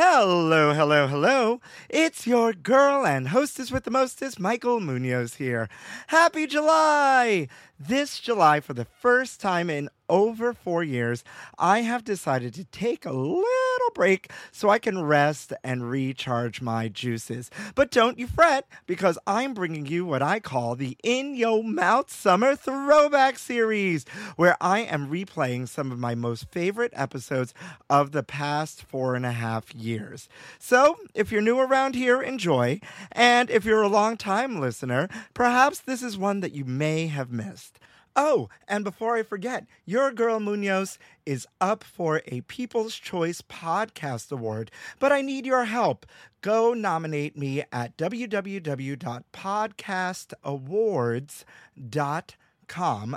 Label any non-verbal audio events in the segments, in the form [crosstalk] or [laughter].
Hello, hello, hello. It's your girl and hostess with the mostest, Michael Munoz here. Happy July! This July, for the first time in over four years, I have decided to take a little break so I can rest and recharge my juices. But don't you fret, because I'm bringing you what I call the In Yo Mouth Summer Throwback Series, where I am replaying some of my most favorite episodes of the past four and a half years. So, if you're new around here, enjoy. And if you're a long time listener, perhaps this is one that you may have missed. Oh, and before I forget, your girl Munoz is up for a People's Choice Podcast Award, but I need your help. Go nominate me at www.podcastawards.com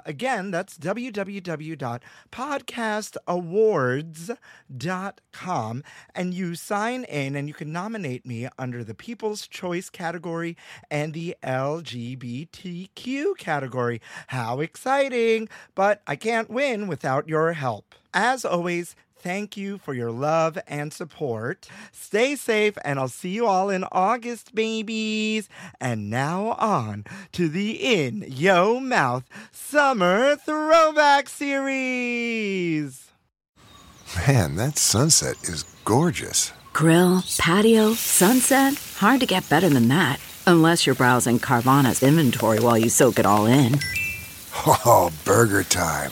Again, that's www.podcastawards.com. And you sign in and you can nominate me under the People's Choice category and the LGBTQ category. How exciting! But I can't win without your help. As always, Thank you for your love and support. Stay safe, and I'll see you all in August, babies. And now on to the In Yo Mouth Summer Throwback Series. Man, that sunset is gorgeous. Grill, patio, sunset. Hard to get better than that. Unless you're browsing Carvana's inventory while you soak it all in. [laughs] Oh, burger time.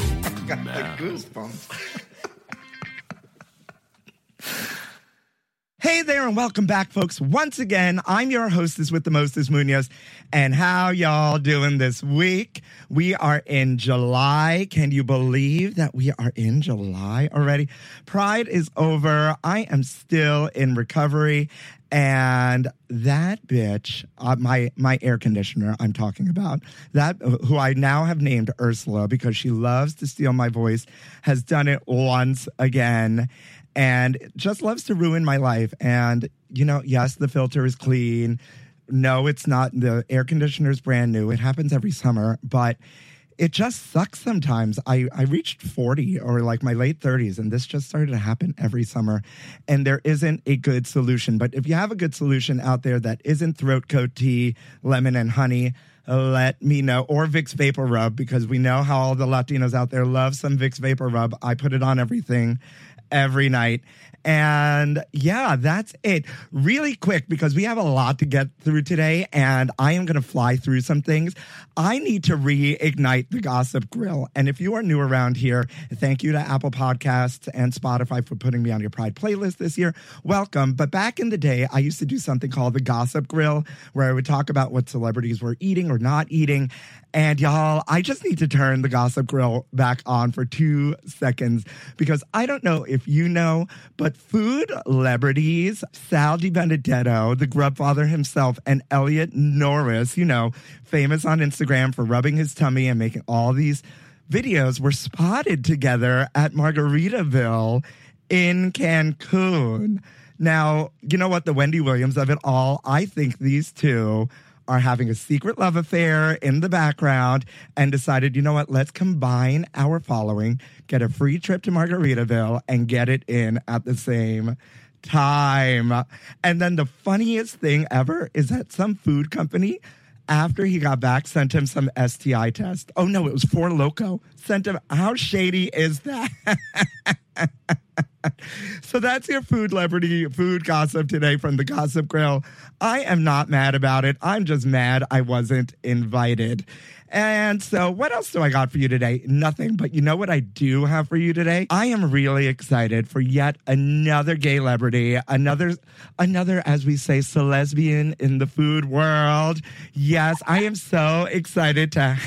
Got the goosebumps. [laughs] Hey there and welcome back, folks. Once again, I'm your hostess with the mostest Munoz. And how y'all doing this week? We are in July. Can you believe that we are in July already? Pride is over. I am still in recovery. And that bitch, uh, my my air conditioner, I'm talking about that, who I now have named Ursula because she loves to steal my voice, has done it once again, and just loves to ruin my life. And you know, yes, the filter is clean. No, it's not. The air conditioner is brand new. It happens every summer, but it just sucks sometimes. I, I reached 40 or like my late 30s, and this just started to happen every summer. And there isn't a good solution. But if you have a good solution out there that isn't throat coat tea, lemon, and honey, let me know. Or Vicks Vapor Rub, because we know how all the Latinos out there love some Vicks Vapor Rub. I put it on everything every night. And yeah, that's it. Really quick, because we have a lot to get through today, and I am going to fly through some things. I need to reignite the Gossip Grill. And if you are new around here, thank you to Apple Podcasts and Spotify for putting me on your Pride playlist this year. Welcome. But back in the day, I used to do something called the Gossip Grill, where I would talk about what celebrities were eating or not eating. And y'all, I just need to turn the Gossip Grill back on for two seconds because I don't know if you know, but food celebrities, Sal Di Benedetto, the Grub Father himself, and Elliot Norris, you know, famous on Instagram for rubbing his tummy and making all these videos, were spotted together at Margaritaville in Cancun. Now, you know what? The Wendy Williams of it all, I think these two are having a secret love affair in the background and decided, you know what, let's combine our following, get a free trip to Margaritaville, and get it in at the same time. And then the funniest thing ever is that some food company, after he got back, sent him some STI test. Oh no, it was Four Loco. Sent him. How shady is that? [laughs] [laughs] so that's your food liberty food gossip today from the Gossip Grill. I am not mad about it. I'm just mad I wasn't invited. And so, what else do I got for you today? Nothing. But you know what I do have for you today? I am really excited for yet another gay celebrity, another, another, as we say, celesbian in the food world. Yes, I am so excited to.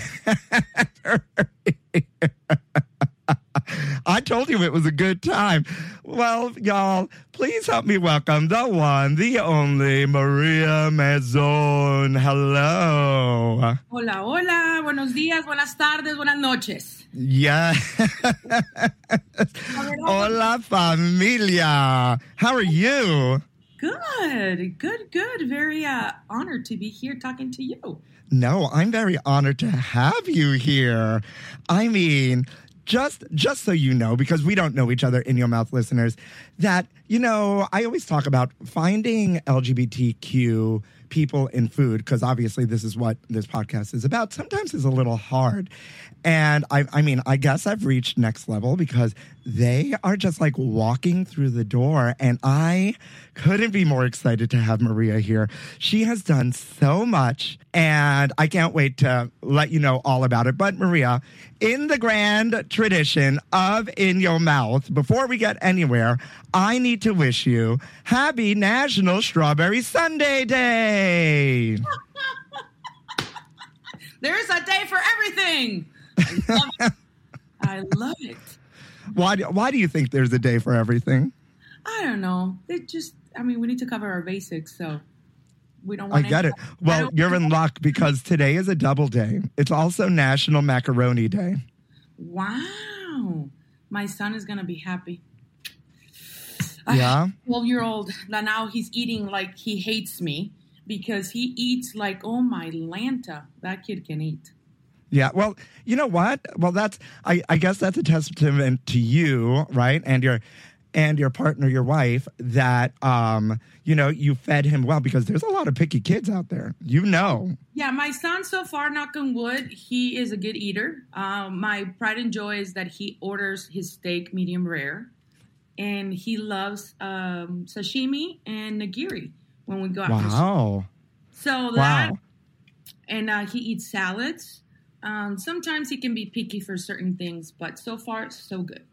[laughs] [laughs] [laughs] I told you it was a good time. Well, y'all, please help me welcome the one, the only Maria Mazon. Hello. Hola, hola, buenos días, buenas tardes, buenas noches. Yeah. [laughs] Hola, familia. How are you? Good, good, good. Very uh, honored to be here talking to you. No, I'm very honored to have you here. I mean, just just so you know because we don't know each other in your mouth listeners that you know i always talk about finding lgbtq people in food because obviously this is what this podcast is about sometimes is a little hard. And I, I mean i guess i've reached next level because they are just like walking through the door and i couldn't be more excited to have maria here. She has done so much and i can't wait to let you know all about it. But maria in the grand tradition of in your mouth before we get anywhere i need to wish you happy national strawberry sundae day [laughs] There's a day for everything. I love it. [laughs] I love it. why do, why do you think there's a day for everything I don't know. It just, I mean, we need to cover our basics, so we don't I get it. Well, you're in luck because today is a double day. It's also National Macaroni Day. Wow. My son is going to be happy. Yeah. 12 year old that now he's eating like he hates me because he eats like oh my lanta that kid can eat Yeah. Well, you know what? Well, that's I, I guess that's a testament to you, right? And your and your partner, your wife, that um, you know, you fed him well because there's a lot of picky kids out there. You know. yeah my son so far knock on wood he is a good eater um, my pride and joy is that he orders his steak medium rare and he loves um, sashimi and nigiri when we go out Wow. so that Wow. and uh, he eats salads um, sometimes he can be picky for certain things but so far so good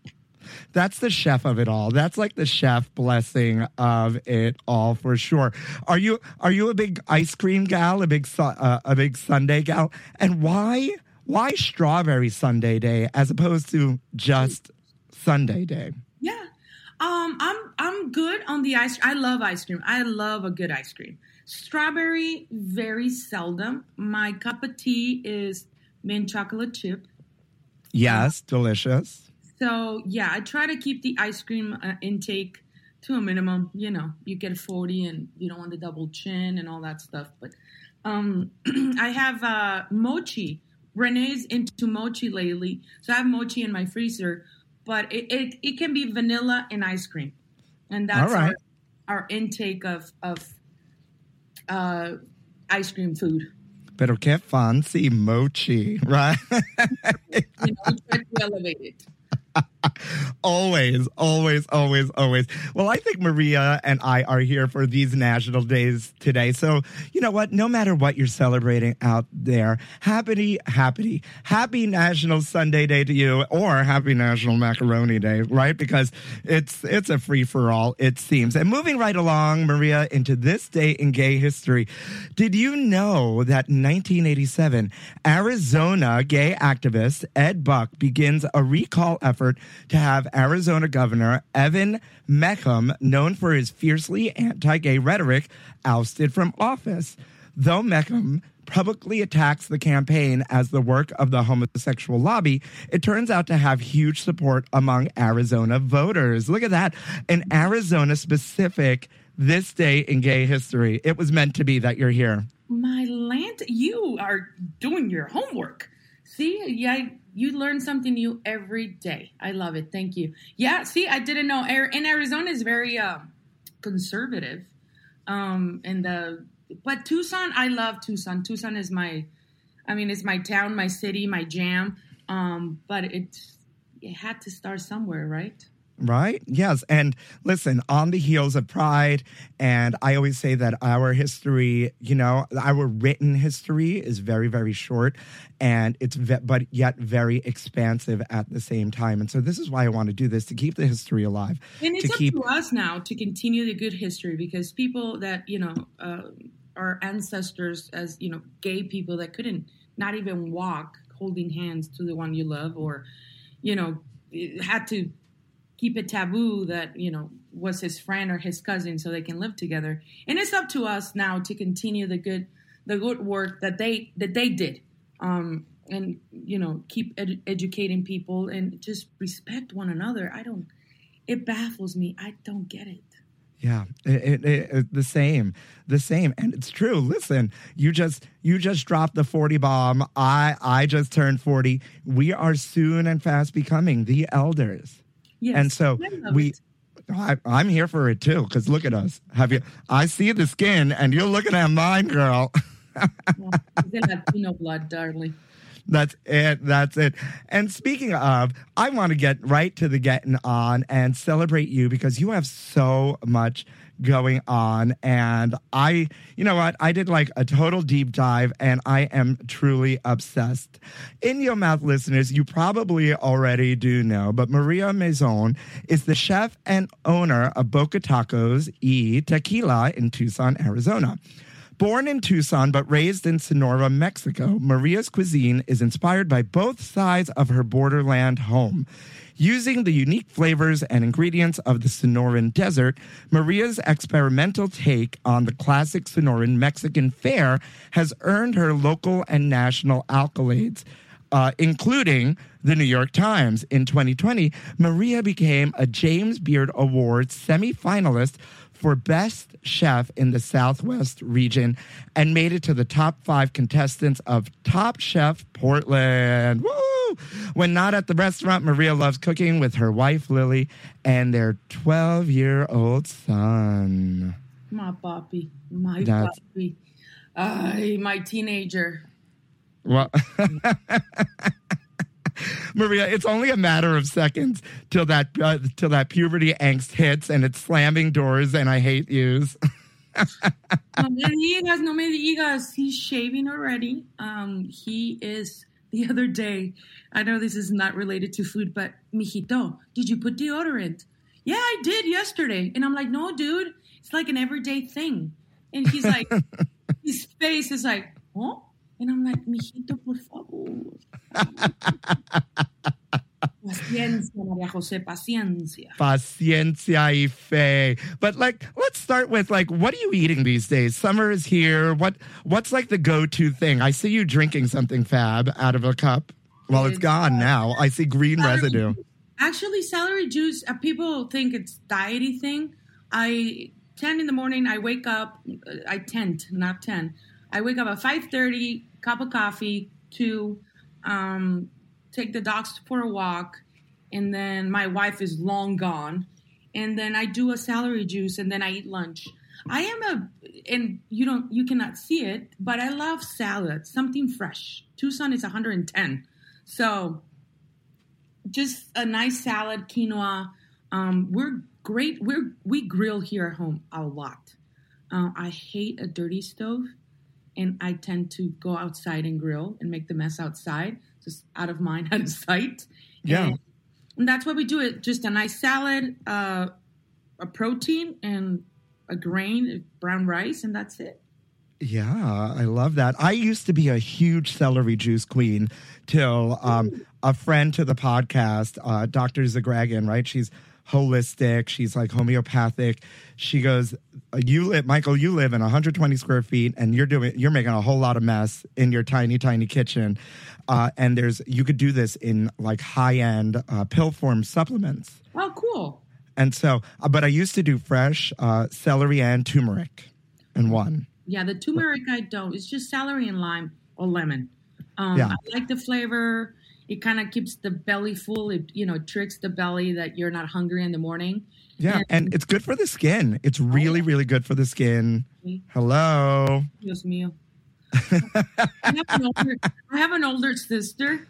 That's the chef of it all. That's like the chef blessing of it all for sure. Are you are you a big ice cream gal, a big uh, a big sundae gal? And why why strawberry Sundae day as opposed to just Sundae day? Yeah. Um, I'm I'm good on the ice. I love ice cream. I love a good ice cream. Strawberry, very seldom. My cup of tea is mint chocolate chip. Yes, delicious. So yeah, I try to keep the ice cream uh, intake to a minimum. You know, you get 40 and you don't want the double chin and all that stuff. But um, [clears throat] I have uh, mochi. Renee's into mochi lately, so I have mochi in my freezer. But it, it, it can be vanilla and ice cream, and that's All right. our, our intake of of uh, ice cream food. Pero que fancy mochi, [laughs] right? You know, we try to elevate it. [laughs] always, always, always, always. Well, I think Maria and I are here for these national days today. So, you know what? No matter what you're celebrating out there, happy, happy, happy National Sundae Day to you, or Happy National Macaroni Day, right? Because it's it's a free for all, it seems. And moving right along, Maria, into this day in gay history. Did you know that in 1987, Arizona gay activist Ed Buck begins a recall effort to have Arizona Governor Evan Mecham, known for his fiercely anti gay rhetoric, ousted from office. Though Mecham publicly attacks the campaign as the work of the homosexual lobby, it turns out to have huge support among Arizona voters. Look at that. An Arizona specific this day in gay history. It was meant to be that you're here. My land, you are doing your homework. See, yeah, you learn something new every day. I love it. Thank you. Yeah, see, I didn't know. In Arizona is very uh, conservative. Um, and the but Tucson, I love Tucson. Tucson is my, I mean, it's my town, my city, my jam. Um, but it it had to start somewhere, right? Right? Yes. And listen, on the heels of Pride, and I always say that our history, you know, our written history is very, very short, and it's, ve- but yet very expansive at the same time. And so this is why I want to do this to keep the history alive. And it's to up keep, to us now to continue the good history because people that you know, uh, our ancestors as you know, gay people that couldn't not even walk holding hands to the one you love, or you know, had to keep it taboo that you know was his friend or his cousin so they can live together and it's up to us now to continue the good the good work that they that they did um and you know keep ed- educating people and just respect one another i don't it baffles me i don't get it Yeah, it, it, it, the same, the same, and it's true. Listen, you just you just dropped the forty bomb. I I just turned forty. We are soon and fast becoming the elders, yes and so we. it. I, I'm here for it too. Because look at us. Have you? I see the skin, and you're looking at mine, girl. [laughs] Latino blood darling That's it. That's it. And speaking of, I want to get right to the getting on and celebrate you because you have so much going on. And I, you know what? I did like a total deep dive and I am truly obsessed. In your mouth listeners, you probably already do know, but Maria Mazon is the chef and owner of Boca Tacos y Tequila in Tucson, Arizona. Born in Tucson but raised in Sonora, Mexico, Maria's cuisine is inspired by both sides of her borderland home. Using the unique flavors and ingredients of the Sonoran desert, Maria's experimental take on the classic Sonoran Mexican fare has earned her local and national accolades. Uh, including the New York Times. In 2020, Maria became a James Beard Award semifinalist for Best Chef in the Southwest region and made it to the top five contestants of Top Chef Portland. Woo! When not at the restaurant, Maria loves cooking with her wife Lily and their 12 year old son. my papi my That's- papi my teenager Well, [laughs] Maria, it's only a matter of seconds till that uh, till that puberty angst hits and it's slamming doors and I hate yous. [laughs] no me digas, no me digas. He's shaving already. Um, he is. The [laughs] other day, I know this is not related to food, but mijito, did you put deodorant? Yeah, I did yesterday. And I'm like, no, dude, it's like an everyday thing. And he's like, [laughs] his face is like, huh? And I'm like, mijito, por favor. [laughs] Paciencia, María José, paciencia. Paciencia y fe. But like, let's start with like, what are you eating these days? Summer is here. What what's like the go to thing? I see you drinking something fab out of a cup. Well, it's gone now. I see green celery residue. Actually, celery juice. Uh, people think it's diety thing. I ten in the morning. I wake up. I tend not ten. I wake up at five thirty. Cup of coffee. Two. Um, take the dogs for a walk, and then my wife is long gone, and then I do a celery juice, and then I eat lunch. I am a, and you don't, you cannot see it, but I love salad. Something fresh. Tucson is 110, so just a nice salad, quinoa. Um, we're great. We're we grill here at home a lot. Uh, I hate a dirty stove, and I tend to go outside and grill and make the mess outside, just out of mind, [laughs] out of sight. Yeah. And, and that's why we do it. Just a nice salad, uh, a protein, and a grain, brown rice, and that's it. Yeah, I love that. I used to be a huge celery juice queen till um, a friend to the podcast, uh, Dr. Zagragan, right? She's holistic. She's like homeopathic. She goes, "You live, Michael. You live in 120 square feet, and you're doing, you're making a whole lot of mess in your tiny, tiny kitchen. Uh, and there's, you could do this in like high end uh, pill form supplements. Oh, cool. And so, uh, but I used to do fresh uh, celery and turmeric in one. Yeah, the turmeric I don't. It's just celery and lime or lemon. Um, Yeah. I like the flavor, it kind of keeps the belly full. It you know tricks the belly that you're not hungry in the morning. Yeah, and it's good for the skin. It's really, really good for the skin. Hello. Dios mío. I, have an older, I have an older sister,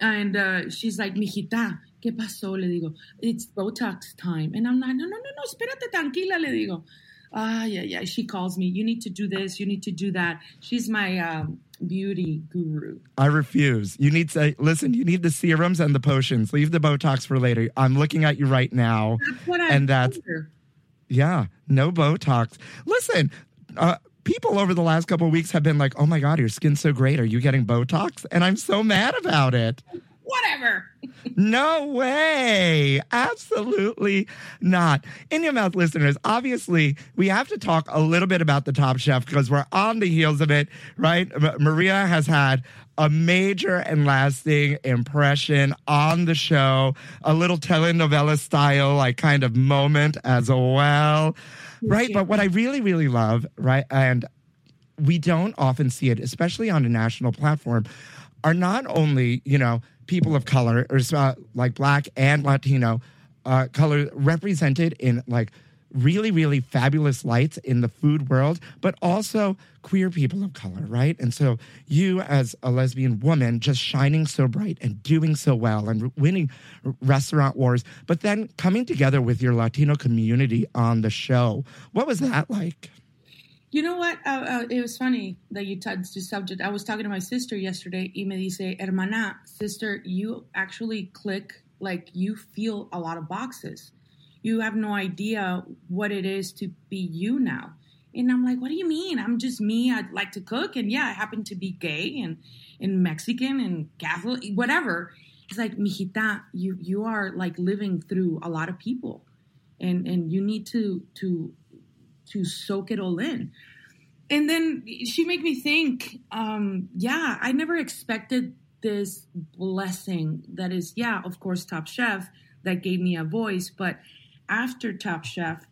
and uh, she's like, mijita, ¿qué pasó? Le digo, it's Botox time. And I'm like, no, no, no, no, espérate, tranquila, le digo. Ah, yeah, yeah. She calls me, you need to do this, you need to do that. She's my um, beauty guru. I refuse. You need to listen. You need the serums and the potions. Leave the Botox for later. I'm looking at you right now, That's and that's told her. yeah, no Botox. Listen, uh, people over the last couple of weeks have been like, "Oh my God, your skin's so great. Are you getting Botox?" And I'm so mad about it. Whatever. No way. Absolutely not. In your mouth listeners, obviously, we have to talk a little bit about the Top Chef because we're on the heels of it, right? Maria has had a major and lasting impression on the show, a little telenovela style, like kind of moment as well, right? But what I really, really love, right? And we don't often see it, especially on a national platform, are not only, you know, people of color or uh, like black and Latino uh, color represented in like really, really fabulous lights in the food world, but also queer people of color, right? And so you, as a lesbian woman, just shining so bright and doing so well and winning restaurant wars, but then coming together with your Latino community on the show. What was that like? You know what? Uh, uh, it was funny that you touched the subject. I was talking to my sister yesterday. Y me dice, hermana, sister, you actually click like you feel a lot of boxes. You have no idea what it is to be you now. And I'm like, what do you mean? I'm just me. I like to cook, and yeah, I happen to be gay and and Mexican and Catholic, whatever. It's like, mijita, you you are like living through a lot of people, and and you need to to to soak it all in. And then she made me think, um, yeah, I never expected this blessing that is, yeah, of course, Top Chef that gave me a voice. But after Top Chef,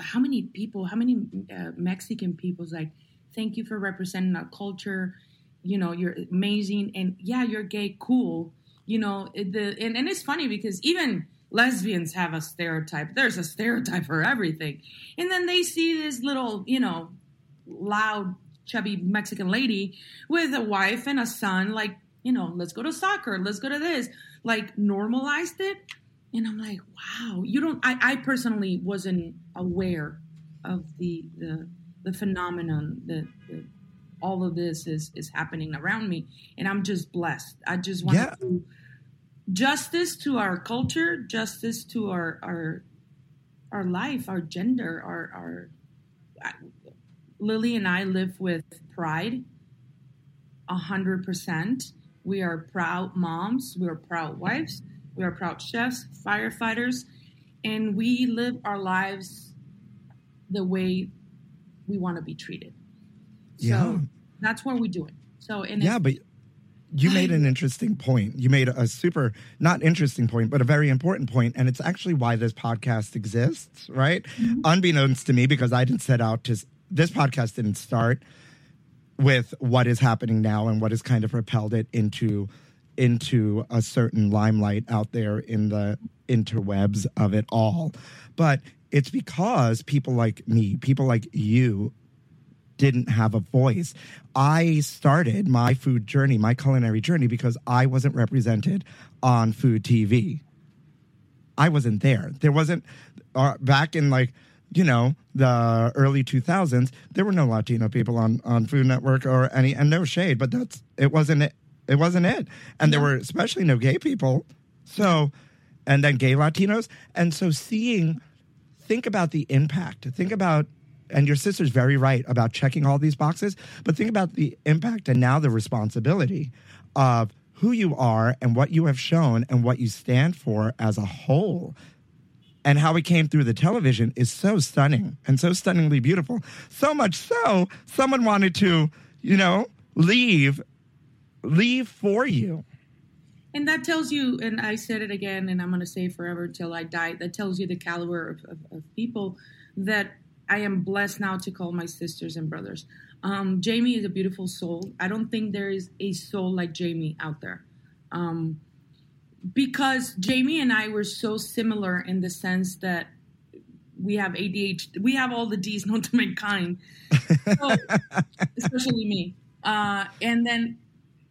how many people, how many uh, Mexican people's like, thank you for representing our culture. You know, you're amazing. And yeah, you're gay, cool. You know, the and, and it's funny because even lesbians have a stereotype. There's a stereotype for everything. And then they see this little, you know, loud, chubby Mexican lady with a wife and a son, like, you know, let's go to soccer, let's go to this, like normalized it. And I'm like, wow, you don't I, I personally wasn't aware of the the the phenomenon that, that all of this is is happening around me. And I'm just blessed. I just want Yeah. to justice to our culture, justice to our our our life, our gender, our our. I- Lily and I live with pride, a hundred percent. We are proud moms. We are proud wives. We are proud chefs, firefighters, and we live our lives the way we want to be treated. So Yeah. that's what we're doing. So and Yeah, but you made an interesting point. You made a super, not interesting point, but a very important point, and it's actually why this podcast exists, right? Mm-hmm. Unbeknownst to me, because I didn't set out to. This podcast didn't start with what is happening now and what has kind of propelled it into into a certain limelight out there in the interwebs of it all. But it's because people like me, people like you, didn't have a voice. I started my food journey, my culinary journey, because I wasn't represented on food TV. I wasn't there. There wasn't, uh, back in like, you know, the early 2000s, there were no Latino people on, on Food Network or any, and no shade, but that's, it wasn't it. It wasn't it. And there were especially no gay people. So, and then gay Latinos. And so seeing, think about the impact. Think about, and your sister's very right about checking all these boxes, but think about the impact and now the responsibility of who you are and what you have shown and what you stand for as a whole. And how it came through the television is so stunning and so stunningly beautiful. So much so, someone wanted to, you know, leave, leave for you. And that tells you, and I said it again, and I'm going to say forever until I die. That tells you the caliber of, of, of people that I am blessed now to call my sisters and brothers. Um, Jamie is a beautiful soul. I don't think there is a soul like Jamie out there. Um, because Jamie and I were so similar in the sense that we have ADHD, we have all the D's known [laughs] to mankind, so, especially me. Uh, and then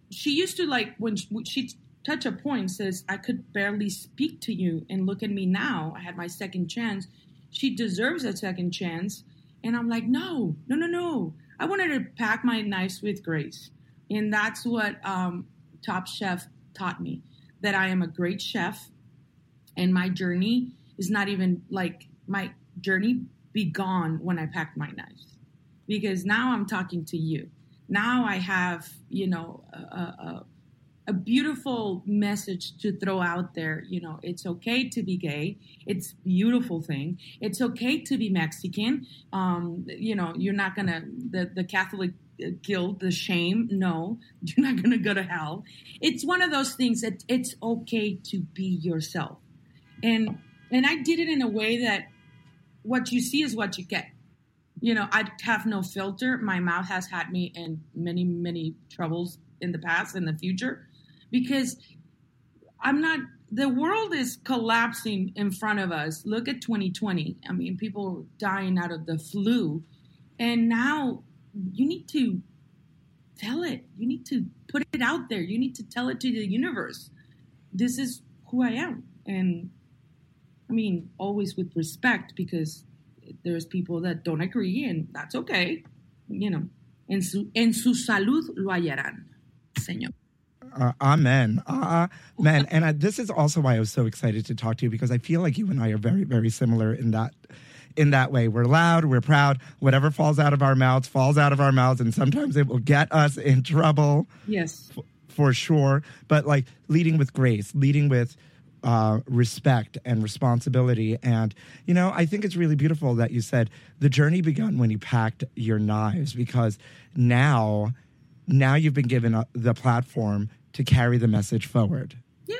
she used to like when she, she touch a point says I could barely speak to you, and look at me now. I had my second chance. She deserves a second chance, and I'm like, no, no, no, no. I wanted to pack my knives with grace, and that's what um, Top Chef taught me that I am a great chef, and my journey is not even like my journey began when I packed my knives, because now I'm talking to you. Now I have, you know, a, a, a beautiful message to throw out there. You know, it's okay to be gay. It's beautiful thing. It's okay to be Mexican. Um, you know, you're not gonna the the Catholic guilt, the shame. No, [laughs] you're not gonna go to hell. It's one of those things that it's okay to be yourself, and and I did it in a way that what you see is what you get. You know, I have no filter. My mouth has had me in many many troubles in the past and the future because I'm not the world is collapsing in front of us. Look at 2020. I mean, people dying out of the flu. And now you need to tell it. You need to put it out there. You need to tell it to the universe. This is who I am. And I mean, always with respect because there's people that don't agree and that's okay. You know, en su, en su salud lo hallarán, señor. Uh, amen. Uh, amen. and I, this is also why I was so excited to talk to you because I feel like you and I are very, very similar in that in that way. We're loud, we're proud. Whatever falls out of our mouths falls out of our mouths, and sometimes it will get us in trouble. Yes, f- for sure. But like leading with grace, leading with uh, respect and responsibility. And, you know, I think it's really beautiful that you said the journey begun when you packed your knives because now, now you've been given a, the platform to carry the message forward. Yeah.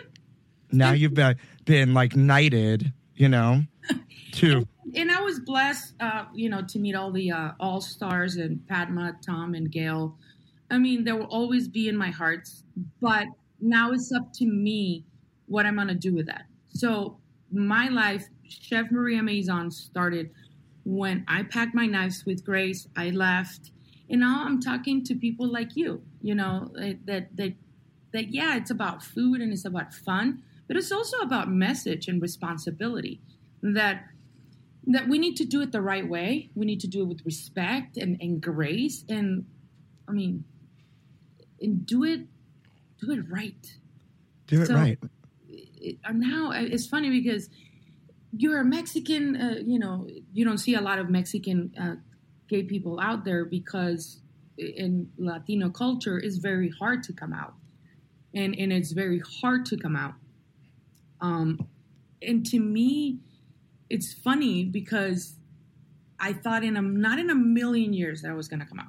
Now you've been, been like knighted, you know, [laughs] to. And I was blessed, uh, you know, to meet all the uh, all stars and Padma, Tom, and Gail. I mean, they will always be in my hearts, but now it's up to me what I'm going to do with that. So my life, Chef Maria Mazon started when I packed my knives with Grace. I left, and now I'm talking to people like you. You know that that that yeah, it's about food and it's about fun, but it's also about message and responsibility. That that we need to do it the right way. We need to do it with respect and, and grace, and I mean, and do it do it right. Do it So- right. it, now it's funny because you're a Mexican, uh, you know, you don't see a lot of Mexican uh, gay people out there because in Latino culture it's very hard to come out, and and it's very hard to come out. Um, and to me, it's funny because I thought in a not in a million years that I was going to come out.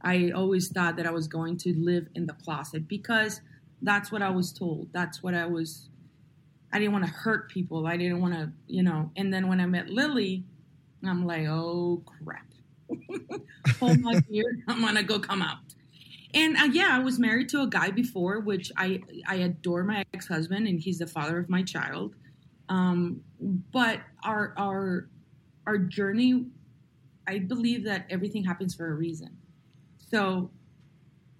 I always thought that I was going to live in the closet because that's what I was told. That's what I was. I didn't want to hurt people. I didn't want to, you know. And then when I met Lily, I'm like, oh crap! Hold [laughs] my beer. I'm gonna go come out. And uh, yeah, I was married to a guy before, which I I adore my ex husband, and he's the father of my child. Um, but our our our journey, I believe that everything happens for a reason. So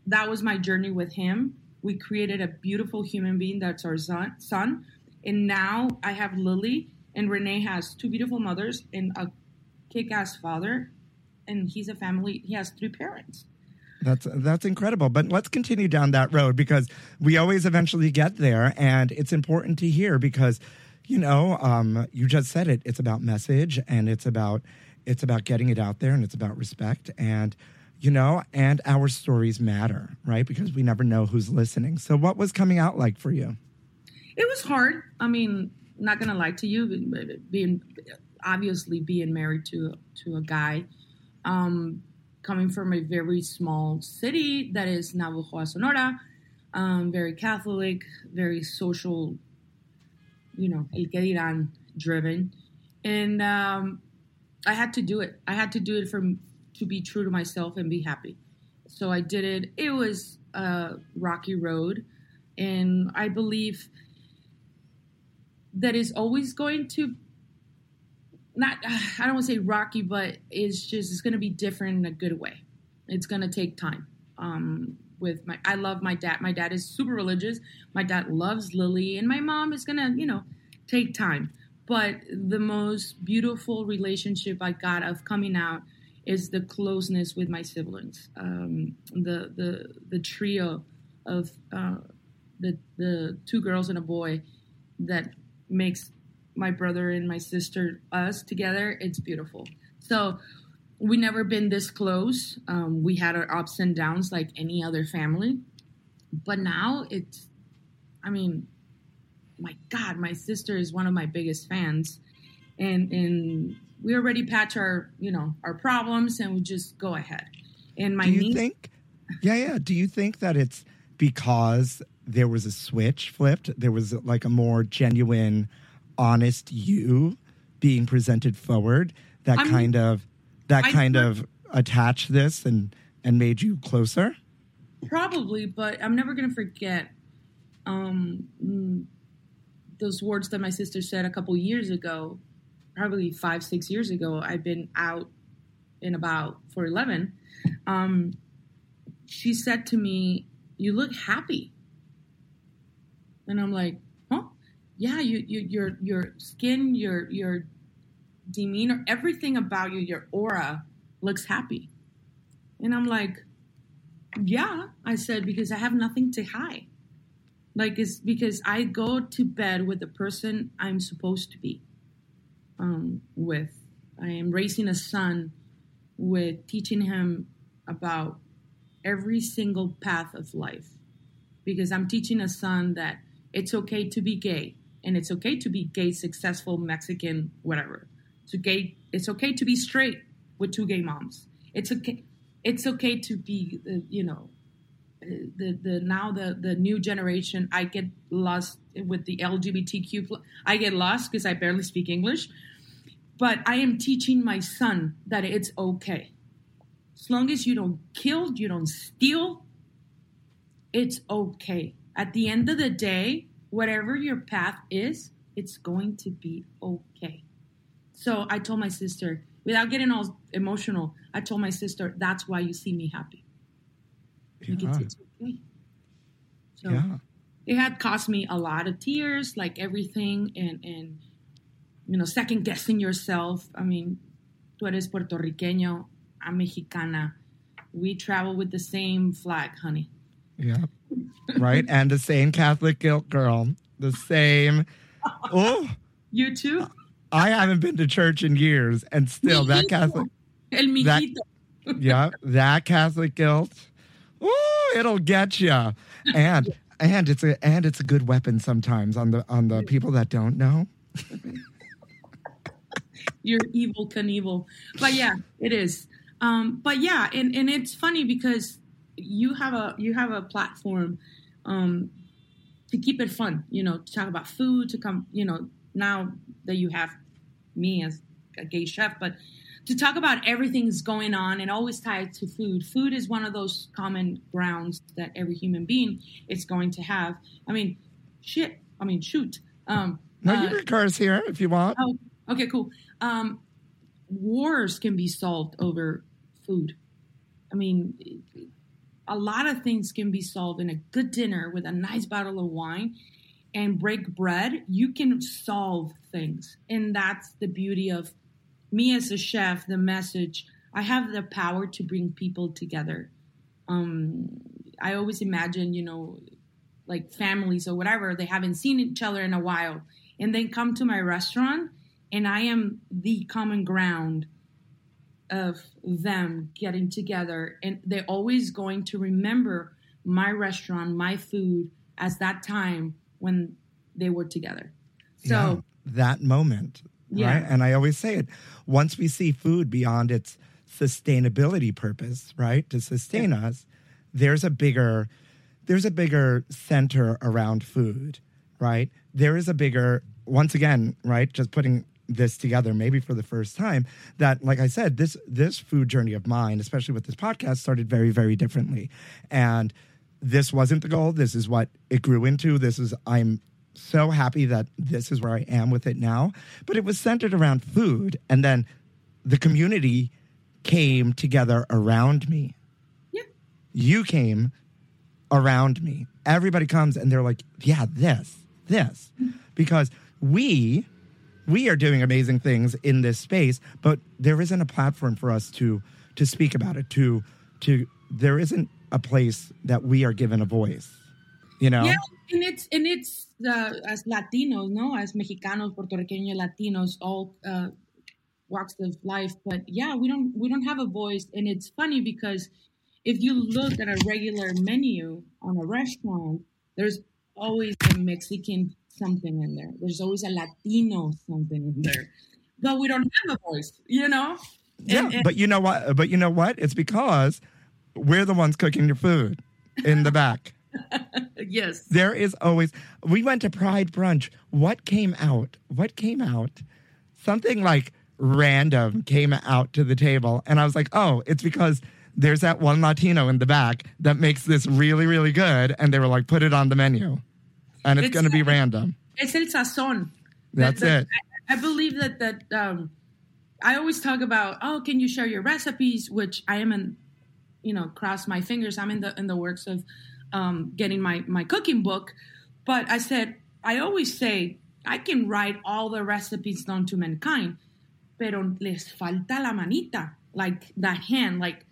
that was my journey with him. We created a beautiful human being that's our son, son. And now I have Lily, and Renee has two beautiful mothers and a kick ass father. And he's a family, he has three parents. That's that's incredible. But let's continue down that road because we always eventually get there, and it's important to hear because, you know, um, you just said it. It's about message, and it's about it's about getting it out there, and it's about respect, and you know, and our stories matter, right? Because we never know who's listening. So, what was coming out like for you? It was hard. I mean, not gonna lie to you, being obviously being married to to a guy, um, coming from a very small city that is Navojoa, Sonora, um, very Catholic, very social, you know, el que dirán driven, and um, I had to do it. I had to do it for to be true to myself and be happy. So I did it. It was a rocky road. and I believe that is always going to not [sighs] I don't want to say rocky, but it's just it's going to be different in a good way. It's going to take time. Um, with my I love my dad. My dad is super religious. My dad loves Lily, and my mom is going to you know take time. But the most beautiful relationship I got of coming out is the closeness with my siblings. Um, the the the trio of uh, the the two girls and a boy that makes my brother and my sister us together. It's beautiful. So we never been this close. Um, we had our ups and downs like any other family, but now it's. I mean, my God, my sister is one of my biggest fans, and and we already patch our you know our problems and we just go ahead. And my Do you niece, think? Yeah, yeah. Do you think that it's because there was a switch flipped? There was like a more genuine, honest you being presented forward that I'm- kind of that I kind of attached this and and made you closer. Probably, but I'm never gonna forget um, those words that my sister said a couple years ago, probably five, six years ago. I've been out and about for eleven. Um, she said to me, "You look happy," and I'm like, "Huh? Yeah, you, you your your skin, your your demeanor, everything about you, your aura looks happy," and I'm like. Yeah, I said because I have nothing to hide. Like it's because I go to bed with the person I'm supposed to be um, with. I am raising a son with teaching him about every single path of life because I'm teaching a son that it's okay to be gay and it's okay to be gay, successful, Mexican, whatever. It's okay. It's okay to be straight with two gay moms. It's okay. It's okay to be, uh, you know, uh, the the now the the new generation. I get lost with the LGBTQ. I get lost because I barely speak English, but I am teaching my son that it's okay. As long as you don't kill, you don't steal, it's okay. At the end of the day, whatever your path is, it's going to be okay. So I told my sister, without getting all emotional, I told my sister, that's why you see me happy. Yeah. it's okay. So Yeah. it had cost me a lot of tears, like everything, and, and you know, second guessing yourself. I mean, tú eres puertorriqueño, I'm mexicana. We travel with the same flag, honey. Yeah. Right? And the same Catholic guilt girl. The same. Oh, You too? I haven't been to church in years, and still that Catholic. El That- mijito. Yeah, that Catholic guilt. Ooh, it'll get you. And and it's a and it's a good weapon sometimes on the on the people that don't know. you're evil Knievel. But yeah, it is. Um, but yeah, and, and it's funny because you have a you have a platform um, to keep it fun, you know, to talk about food, to come, you know, now that you have me as a gay chef, but to talk about everything's going on and always tied to food. Food is one of those common grounds that every human being is going to have. I mean, shit. I mean, shoot. Um, No, uh, you can curse here if you want. Oh, okay, cool. Um, wars can be solved over food. I mean, a lot of things can be solved in a good dinner with a nice bottle of wine and break bread. You can solve things. And that's the beauty of me as a chef, the message. I have the power to bring people together. Um, I always imagine, you know, like families or whatever, they haven't seen each other in a while and then come to my restaurant and I am the common ground of them getting together and they're always going to remember my restaurant, my food as that time when they were together. So Yeah, that moment. Yeah. Right. And I always say it once we see food beyond its sustainability purpose, right? To sustain us, there's a bigger there's a bigger center around food, right? There is a bigger once again, right? Just putting this together maybe for the first time that like I said this this food journey of mine especially with this podcast started very very differently and this wasn't the goal. This is what it grew into. This is, I'm so happy that this is where I am with it now. But it was centered around food. And then the community came together around me. Yeah. You came around me. Everybody comes and they're like, yeah, this, this. Mm-hmm. Because we, we are doing amazing things in this space, but there isn't a platform for us to to speak about it, to to there isn't a place that we are given a voice. You know? Yeah, and it's and it's uh, as Latinos, no, as Mexicanos, Puerto Puertorriqueños, Latinos, all uh, walks of life. But yeah, we don't we don't have a voice, and it's funny because if you look at a regular menu on a restaurant, there's always a Mexican something in there. There's always a Latino something in there, but we don't have a voice, you know. Yeah, And- and- but you know what? But you know what? It's because we're the ones cooking your food in the back. [laughs] yes, There is always. We went to Pride Brunch. What came out? What came out? Something like random came out to the table, and I was like, "Oh, it's because there's that one Latino in the back that makes this really, really good." And they were like, "Put it on the menu," and it's, It's going to be random. it's el sazón. That's That- it. I, I believe that that um, I always talk about. Oh, can you share your recipes? Which I am in, you know, cross my fingers. I'm in the in the works of um, getting my my cooking book. But I said I always say I can write all the recipes known to mankind, pero les falta la manita, like the hand, like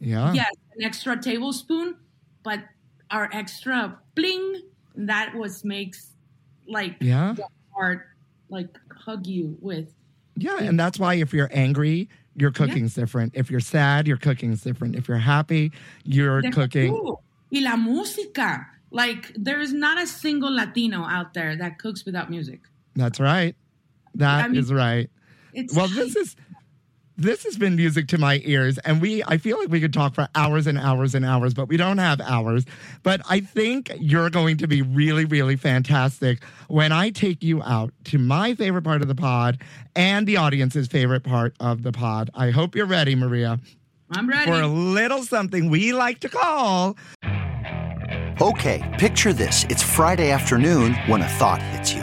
Yeah. yes, an extra tablespoon, but our extra bling that was makes like Yeah. heart like hug you with. Yeah, and that's why if you're angry, your cooking's different. If you're sad, your cooking's different. If you're happy, you're cooking. Y la música. Like there is not a single Latino out there that cooks without music. That's right. That is I mean- right. It's Well, this is this has been music to my ears, and we I feel like we could talk for hours and hours and hours, but we don't have hours. But I think you're going to be really, really fantastic when I take you out to my favorite part of the pod and the audience's favorite part of the pod. I hope you're ready, Maria, I'm ready. for a little something we like to call Okay, picture this. It's Friday afternoon when a thought hits you.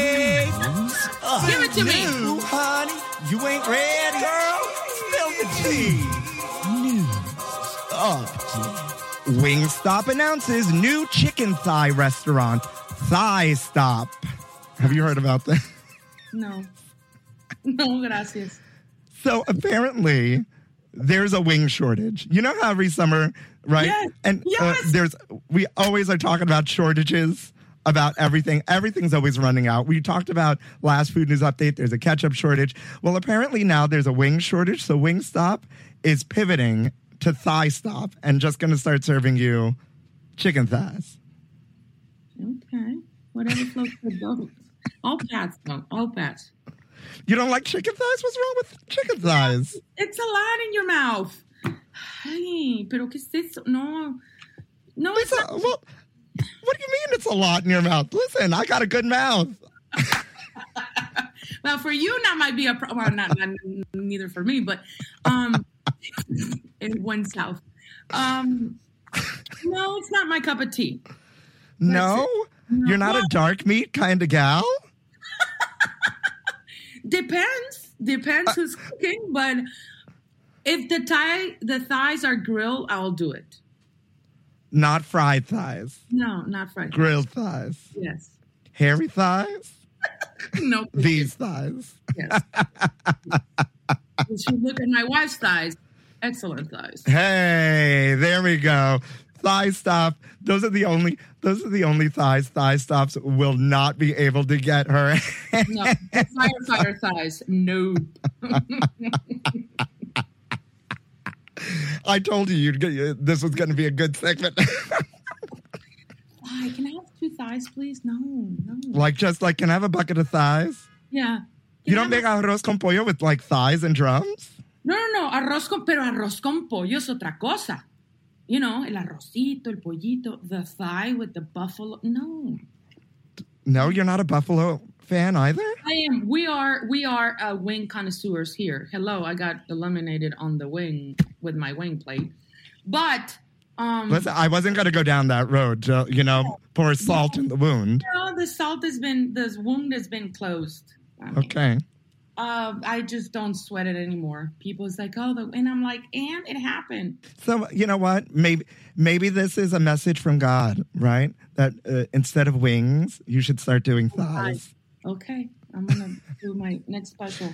Give it to me. New, honey. You ain't ready, girl. Spill the tea. News update. Wingstop announces new chicken thigh restaurant, Thigh Stop. Have you heard about that? no. No, gracias. So apparently, there's a wing shortage. You know how every summer, right? Yes, And yes. Uh, there's we always are talking about shortages about everything. Everything's always running out. We talked about last food news update. There's a ketchup shortage. Well, apparently now there's a wing shortage. So Wingstop is pivoting to Thigh Stop and just going to start serving you chicken thighs. Okay. Whatever floats the boat. All though. All pass. You don't like chicken thighs? What's wrong with chicken thighs? It's a lot in your mouth. [sighs] Hey, pero qué es eso? No. No, It's it's a, well, what do you mean it's a lot in your mouth? Listen, I got a good mouth. [laughs] well for you that might be a pro- well not, not neither for me but um it went south um no it's not my cup of tea No? You're not a dark meat kind of gal? [laughs] depends depends who's cooking but if the thigh the thighs are grilled i'll do it Not fried thighs, no not fried grilled thighs, yes. Hairy thighs, [laughs] no these thighs. yes. You should look at my wife's thighs excellent thighs. Hey, there we go. Thigh stop. Those are the only those are the only thighs thigh stops will not be able to get her. no firefighter thighs. No [laughs] I told you you'd get, this was going to be a good segment. Why? Can I have two thighs, please? No, no. Like just like, can I have a bucket of thighs? Yeah. You Can I don't make a- arroz con pollo with like thighs and drums? No, no, no. Arroz con, pero arroz con pollo es otra cosa. You know, el arrocito, el pollito, the thigh with the buffalo. No, No, you're not a buffalo fan either. I am. We are. We are uh, wing connoisseurs here. Hello, I got eliminated on the wing with my wing plate, but um, Listen, I wasn't going to go down that road. To, you know, pour salt in the wound. no, the salt has been, the wound has been closed. I mean, Okay. uh, I just don't sweat it anymore. People's like, oh, the, and I'm like, and it happened. So you know what? Maybe maybe this is a message from God, right? That uh, instead of wings, you should start doing thighs. Okay, I'm gonna do my next special.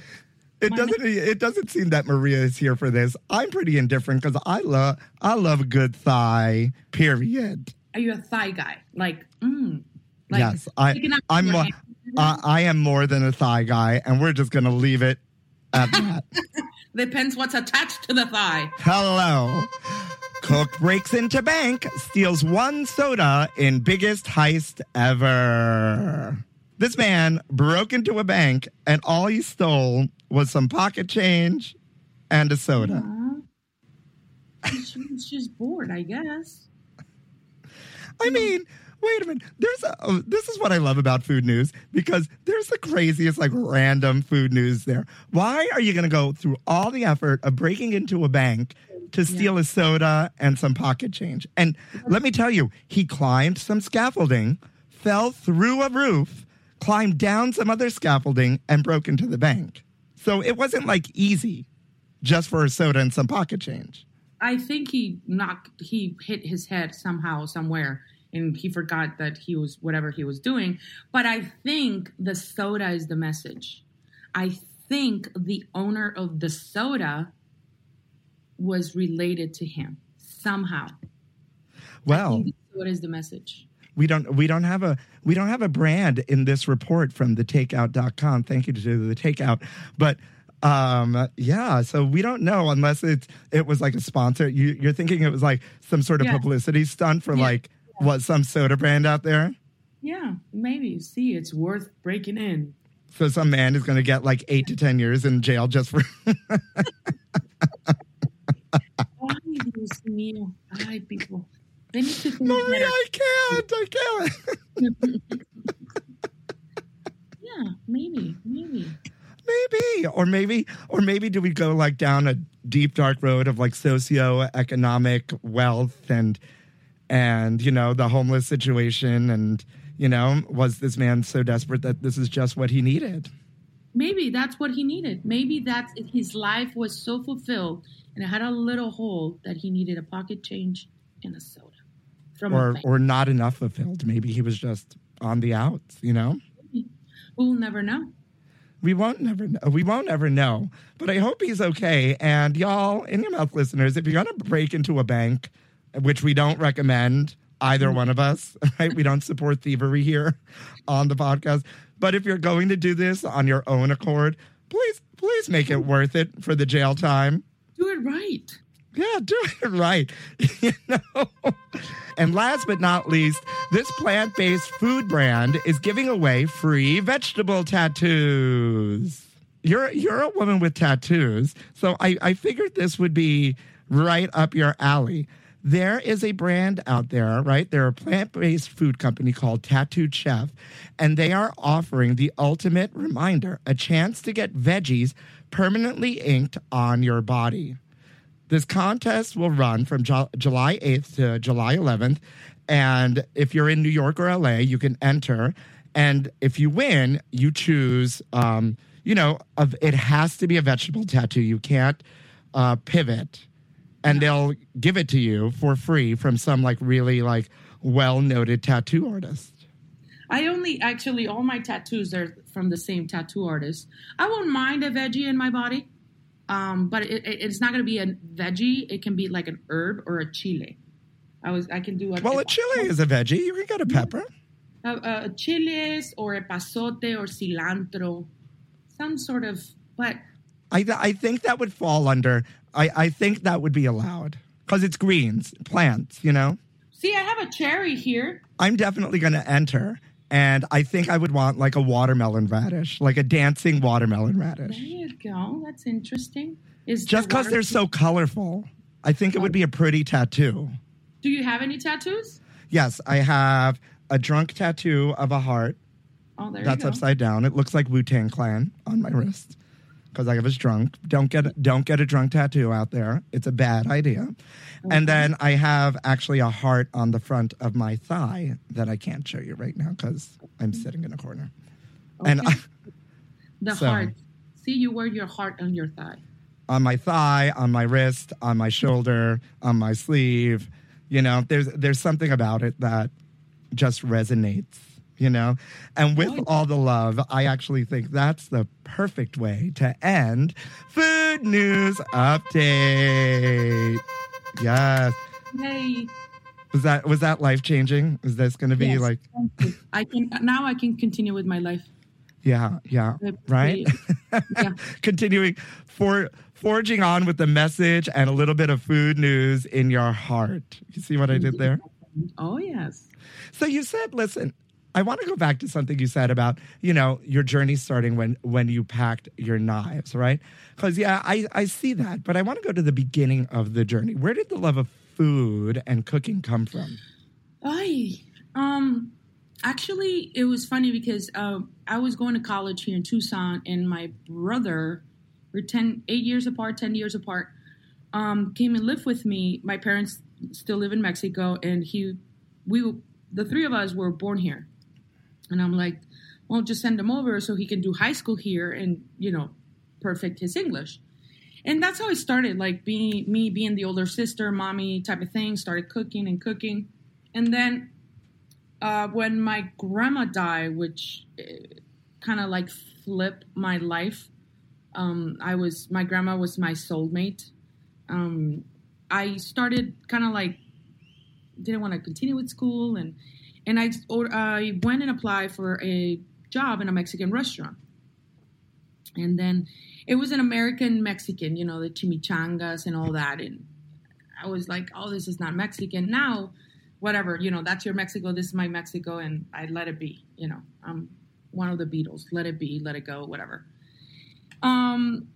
It My doesn't. It doesn't seem that Maria is here for this. I'm pretty indifferent because I love. I love a good thigh. Period. Are you a thigh guy? Like, mm, like yes, I. I'm. your More, hand? uh, I am more than a thigh guy, and we're just gonna leave it at [laughs] that. Depends what's attached to the thigh. Hello. Cook breaks into bank, steals one soda in biggest heist ever. This man broke into a bank and all he stole was some pocket change and a soda. She's just bored, I guess. I mean, wait a minute. There's a oh, this is what I love about food news because there's the craziest like random food news there. Why are you going to go through all the effort of breaking into a bank to steal a soda and some pocket change? And let me tell you, he climbed some scaffolding, fell through a roof, climbed down some other scaffolding and broke into the bank. So it wasn't like easy just for a soda and some pocket change. I think he knocked, he hit his head somehow, somewhere, and he forgot that he was whatever he was doing. But I think the soda is the message. I think the owner of the soda was related to him somehow. Well, soda is the message. We don't we don't have a we don't have a brand in this report from the takeout.com thank you to the takeout but um yeah so we don't know unless it's it was like a sponsor you, you're thinking it was like some sort of Yeah. publicity stunt for Yeah. like what some soda brand out there Yeah, maybe. See, it's worth breaking in. so some man is going to get like eight to ten years in jail just for Ay, Dios mío. Ay, people. They need to think Maria. I can't I can't [laughs] Yeah, maybe, maybe. Maybe, or maybe, or maybe do we go like down a deep dark road of like socioeconomic wealth and and you know the homeless situation and you know was this man so desperate that this is just what he needed? Maybe that's what he needed. Maybe that's his life was so fulfilled and it had a little hole that he needed a pocket change and a soda from Or or not enough fulfilled. Maybe he was just on the outs, you know? We'll never know. We won't never know. We won't ever know. But I hope he's okay. And y'all, in your mouth listeners, if you're gonna break into a bank, which we don't recommend either mm-hmm. one of us, [laughs] right? We don't support thievery here on the podcast. But if you're going to do this on your own accord, please, please make it mm-hmm. worth it for the jail time. Do it right. Yeah, do it right. [laughs] you know. And last but not least, this plant-based food brand is giving away free vegetable tattoos. You're you're a woman with tattoos, so I, I figured this would be right up your alley. There is a brand out there, right? They're a plant-based food company called Tattooed Chef, and they are offering the ultimate reminder, a chance to get veggies permanently inked on your body. This contest will run from Ju- July 8th to July 11th. And if you're in New York or LA, you can enter. And if you win, you choose, um, you know, of, it has to be a vegetable tattoo. You can't uh, pivot. And they'll give it to you for free from some like really like well noted tattoo artist. I only actually all my tattoos are from the same tattoo artist. I won't mind a veggie in my body, um, but it, it- it's not going to be a veggie. It can be like an herb or a chile. I was I can do a, Well, a chili is a veggie. You can get a mm-hmm. pepper. a, a, a chiles or epazote or cilantro, some sort of. But I, th- I think that would fall under, I, I think that would be allowed because it's greens, plants, you know? See, I have a cherry here. I'm definitely going to enter. And I think I would want like a watermelon radish, like a dancing watermelon radish. There you go. That's interesting. Is Just because they're so colorful. I think it would be a pretty tattoo. Do you have any tattoos? Yes, I have a drunk tattoo of a heart Oh, there that's you go. upside down. It looks like Wu Tang Clan on my wrist because I was drunk. Don't get don't get a drunk tattoo out there. It's a bad idea. And then I have actually a heart on the front of my thigh that I can't show you right now because I'm mm-hmm. sitting in a corner. And Okay. [laughs] The so- heart. See, you wear your heart on your thigh. on my thigh, on my wrist, on my shoulder, on my sleeve. You know, there's there's something about it that just resonates, you know? And with all the love, I actually think that's the perfect way to end Food News Update. Yes. Hey, Was that was that life changing? Is this gonna be Yes. like I can now. I can continue with my life. yeah, yeah, right? Yeah. [laughs] Continuing for forging on with the message and a little bit of food news in your heart. You see what I did there? Oh yes. So you said, listen, I want to go back to something you said about, you know, your journey starting when when you packed your knives, right? Because yeah, I, I see that, but I want to go to the beginning of the journey. Where did the love of food and cooking come from? I um actually it was funny because uh, I was going to college here in Tucson and my brother we're 10 8 years apart 10 years apart um came and lived with me my parents still live in Mexico and he we the three of us were born here and I'm like well just send him over so he can do high school here and you know perfect his English. And that's how it started like being me being the older sister mommy type of thing started cooking and cooking. And then uh, when my grandma died which kind of like flipped my life um, i was my grandma was my soulmate. Um, i started kind of like didn't want to continue with school and and I, or, I went and applied for a job in a mexican restaurant and then it was an American Mexican, you know, the chimichangas and all that. And I was like, oh, this is not Mexican. Now, whatever, you know, that's your Mexico, this is my Mexico, and I let it be, you know. I'm one of the Beatles. Let it be, let it go, whatever. Um,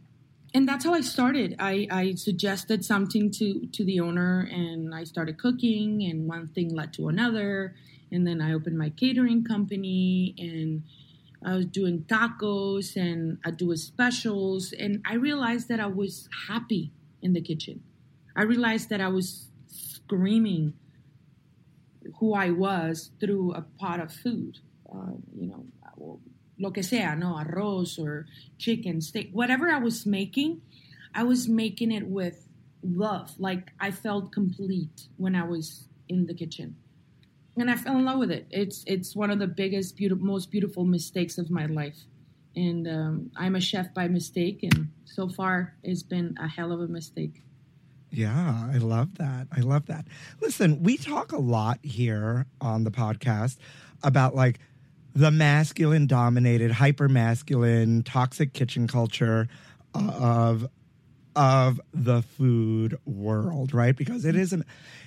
and that's how I started. I, I suggested something to to the owner, and I started cooking, and one thing led to another, and then I opened my catering company, and I was doing tacos, and I do specials, and I realized that I was happy in the kitchen. I realized that I was screaming who I was through a pot of food. Uh, you know, lo que sea, no, arroz or chicken, steak, whatever I was making, I was making it with love. Like I felt complete when I was in the kitchen. And I fell in love with it. It's it's one of the biggest, beautiful, most beautiful mistakes of my life. And um, I'm a chef by mistake, and so far it's been a hell of a mistake. Yeah, I love that. I love that. Listen, we talk a lot here on the podcast about like the masculine dominated, hyper masculine, toxic kitchen culture of of the food world, right? Because it is a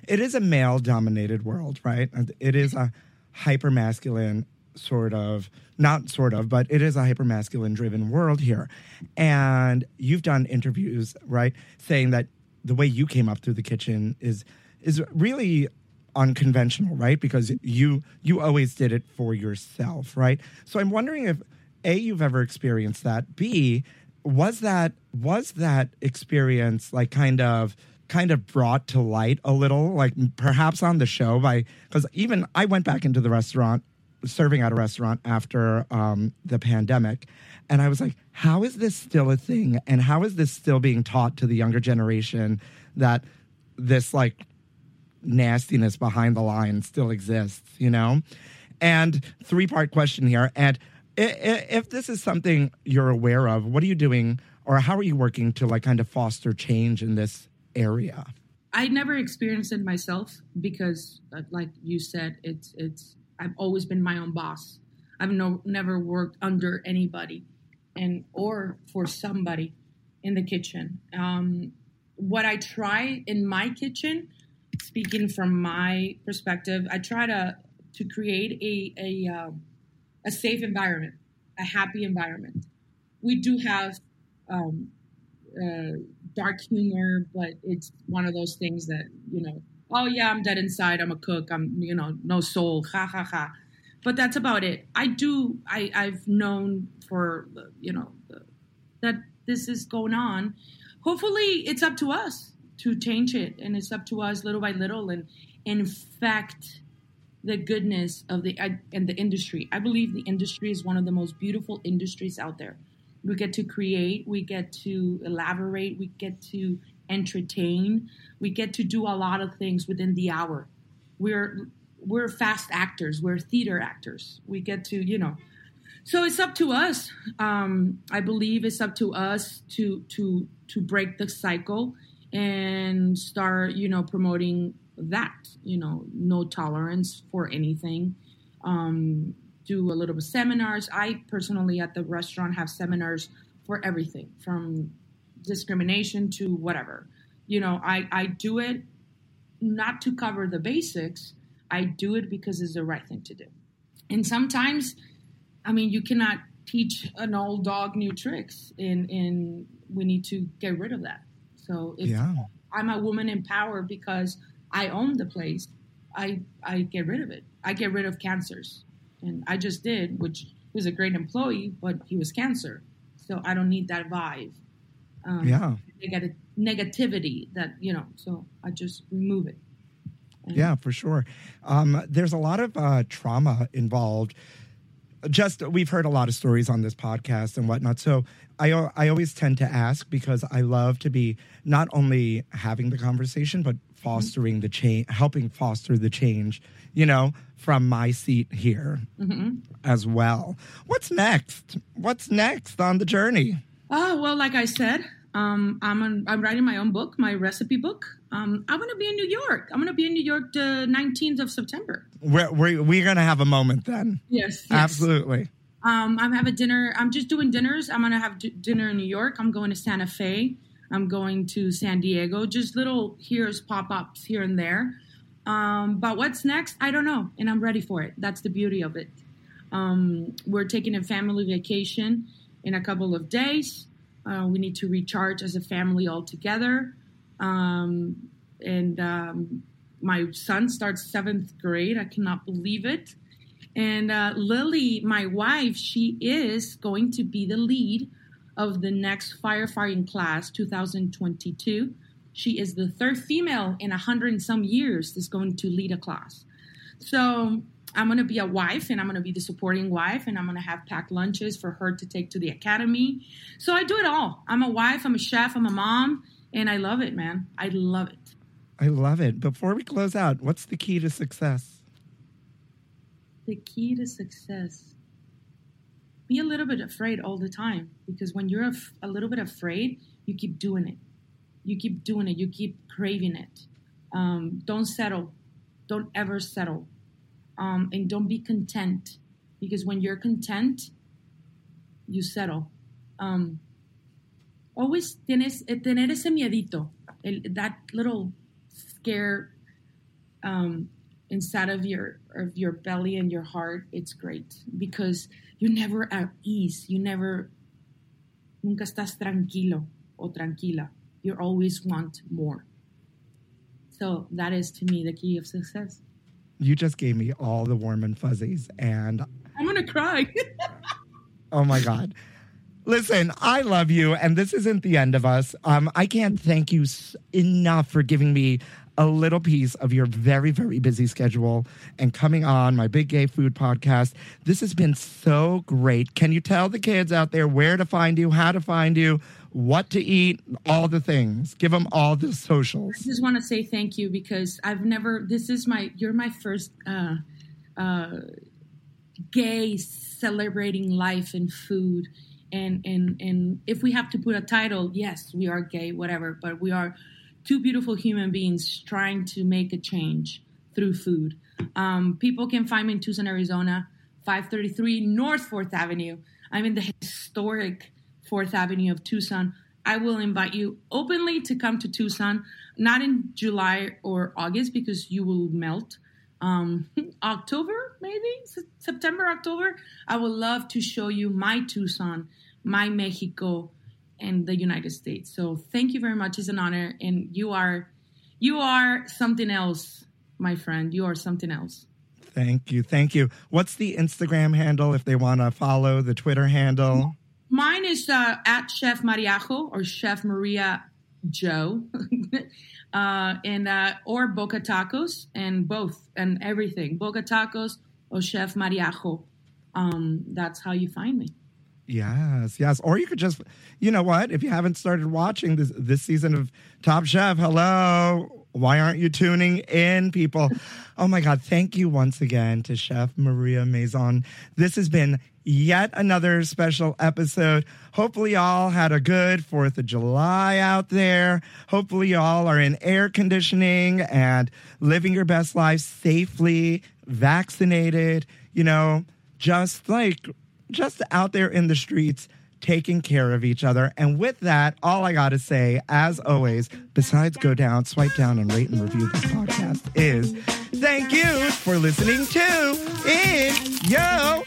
it is a male dominated world, right? It is a hyper masculine sort of not sort of, but it is a hyper masculine driven world here. And you've done interviews, right, saying that the way you came up through the kitchen is is really unconventional, right? Because you you always did it for yourself, right? So I'm wondering if a you've ever experienced that. B was that was that experience like kind of kind of brought to light a little, like perhaps on the show by because even I went back into the restaurant serving at a restaurant after um, the pandemic. And I was like, how is this still a thing? And how is this still being taught to the younger generation that this like nastiness behind the line still exists, you know? And three part question here. And if this is something you're aware of, what are you doing or how are you working to like kind of foster change in this area? I never experienced it myself because, uh, like you said, it's it's. I've always been my own boss. I've no never worked under anybody, and or for somebody in the kitchen. Um, what I try in my kitchen speaking from my perspective, I try to to create a a um, a safe environment, a happy environment. We do have um, uh, dark humor, but it's one of those things that you know. Oh yeah, I'm dead inside. I'm a cook. I'm you know no soul. Ha ha ha. But that's about it. I do. I I've known for you know that this is going on. Hopefully, it's up to us to change it, and it's up to us little by little, and infect the goodness of the and the industry. I believe the industry is one of the most beautiful industries out there. We get to create, we get to elaborate, we get to entertain, we get to do a lot of things within the hour. We're we're fast actors, we're theater actors. We get to, you know, so it's up to us. Um, I believe it's up to us to to to break the cycle and start, you know, promoting that. You know, no tolerance for anything. Um, do a little bit of seminars. I personally at the restaurant have seminars for everything from discrimination to whatever. You know, I, I do it not to cover the basics. I do it because it's the right thing to do. And sometimes I mean, you cannot teach an old dog new tricks, and and we need to get rid of that. So if Yeah. I'm a woman in power because I own the place, I I get rid of it. I get rid of cancers, and I just did, which he was a great employee, but he was cancer, so I don't need that vibe. Um, Yeah. negati- negativity that you know. So I just remove it. And- Yeah, for sure. Um, there's a lot of uh, trauma involved. Just we've heard a lot of stories on this podcast and whatnot. So I I always tend to ask because I love to be not only having the conversation but fostering the change, helping foster the change. You know, from my seat here as well. What's next? What's next on the journey? Oh well, like I said, um, I'm on, I'm writing my own book, my recipe book. Um, I'm gonna be in New York. I'm gonna be in New York the 19th of September. We're we're, we're gonna have a moment then. Yes, Absolutely. Um, I'm having dinner. I'm just doing dinners. I'm gonna have d- dinner in New York. I'm going to Santa Fe. I'm going to San Diego. Just little here's pop ups here and there. Um, but what's next? I don't know, and I'm ready for it. That's the beauty of it. Um, we're taking a family vacation in a couple of days. Uh, we need to recharge as a family all together. Um, and um, my son starts seventh grade. I cannot believe it. And uh, Lily, my wife, she is going to be the lead of the next firefighting class 2022. She is the third female in a hundred and some years that's going to lead a class. So I'm going to be a wife and I'm going to be the supporting wife and I'm going to have packed lunches for her to take to the academy. So I do it all. I'm a wife, I'm a chef, I'm a mom, and I love it, man. I love it. I love it. Before we close out, what's the key to success? the key to success be a little bit afraid all the time because when you're a little bit afraid you keep doing it you keep doing it you keep craving it um, don't settle don't ever settle um, and don't be content because when you're content you settle um, always tienes eh, tener ese miedito el, that little scare um, inside of your of your belly and your heart, it's great because you're never at ease. You never nunca estás tranquilo o tranquila. You always want more. So that is to me the key of success. You just gave me all the warm and fuzzies, and I'm gonna cry. [laughs] oh my God. Listen, I love you, and this isn't the end of us. Um, I can't thank you enough for giving me a little piece of your very, very busy schedule and coming on my Big Gay Food podcast. This has been so great. Can you tell the kids out there where to find you, how to find you, what to eat, all the things? Give them all the socials. I just want to say thank you because I've never. This is my. You're my first uh, uh, gay celebrating life and food, and and and if we have to put a title, yes, we are gay, whatever. But we are two beautiful human beings trying to make a change through food. Um, people can find me in Tucson, Arizona, 533 North Fourth Avenue. I'm in the historic Fourth Avenue of Tucson. I will invite you openly to come to Tucson, not in July or August because you will melt. Um, [laughs] October, maybe S- September, October. I would love to show you my Tucson, my Mexico, and the United States. So thank you very much. It's an honor, and you are, you are something else, my friend. You are something else. Thank you. Thank you. What's the Instagram handle if they want to follow the Twitter handle? Mine is uh, at Chef Mariajo or Chef Maria Joe, [laughs] uh, and uh, or Boca Tacos, and both and everything. Boca Tacos or Chef Mariajo. Um, that's how you find me. Yes, yes. Or you could just, you know what? If you haven't started watching this this season of Top Chef, hello. Why aren't you tuning in, people? [laughs] Oh my God. Thank you once again to Chef Maria Mazon. This has been yet another special episode. Hopefully, y'all had a good 4th of July out there. Hopefully, y'all are in air conditioning and living your best life safely, vaccinated, you know, just like just out there in the streets taking care of each other. And with that, all I got to say, as always, besides go down, swipe down, and rate and review this podcast, is thank you for listening to In Yo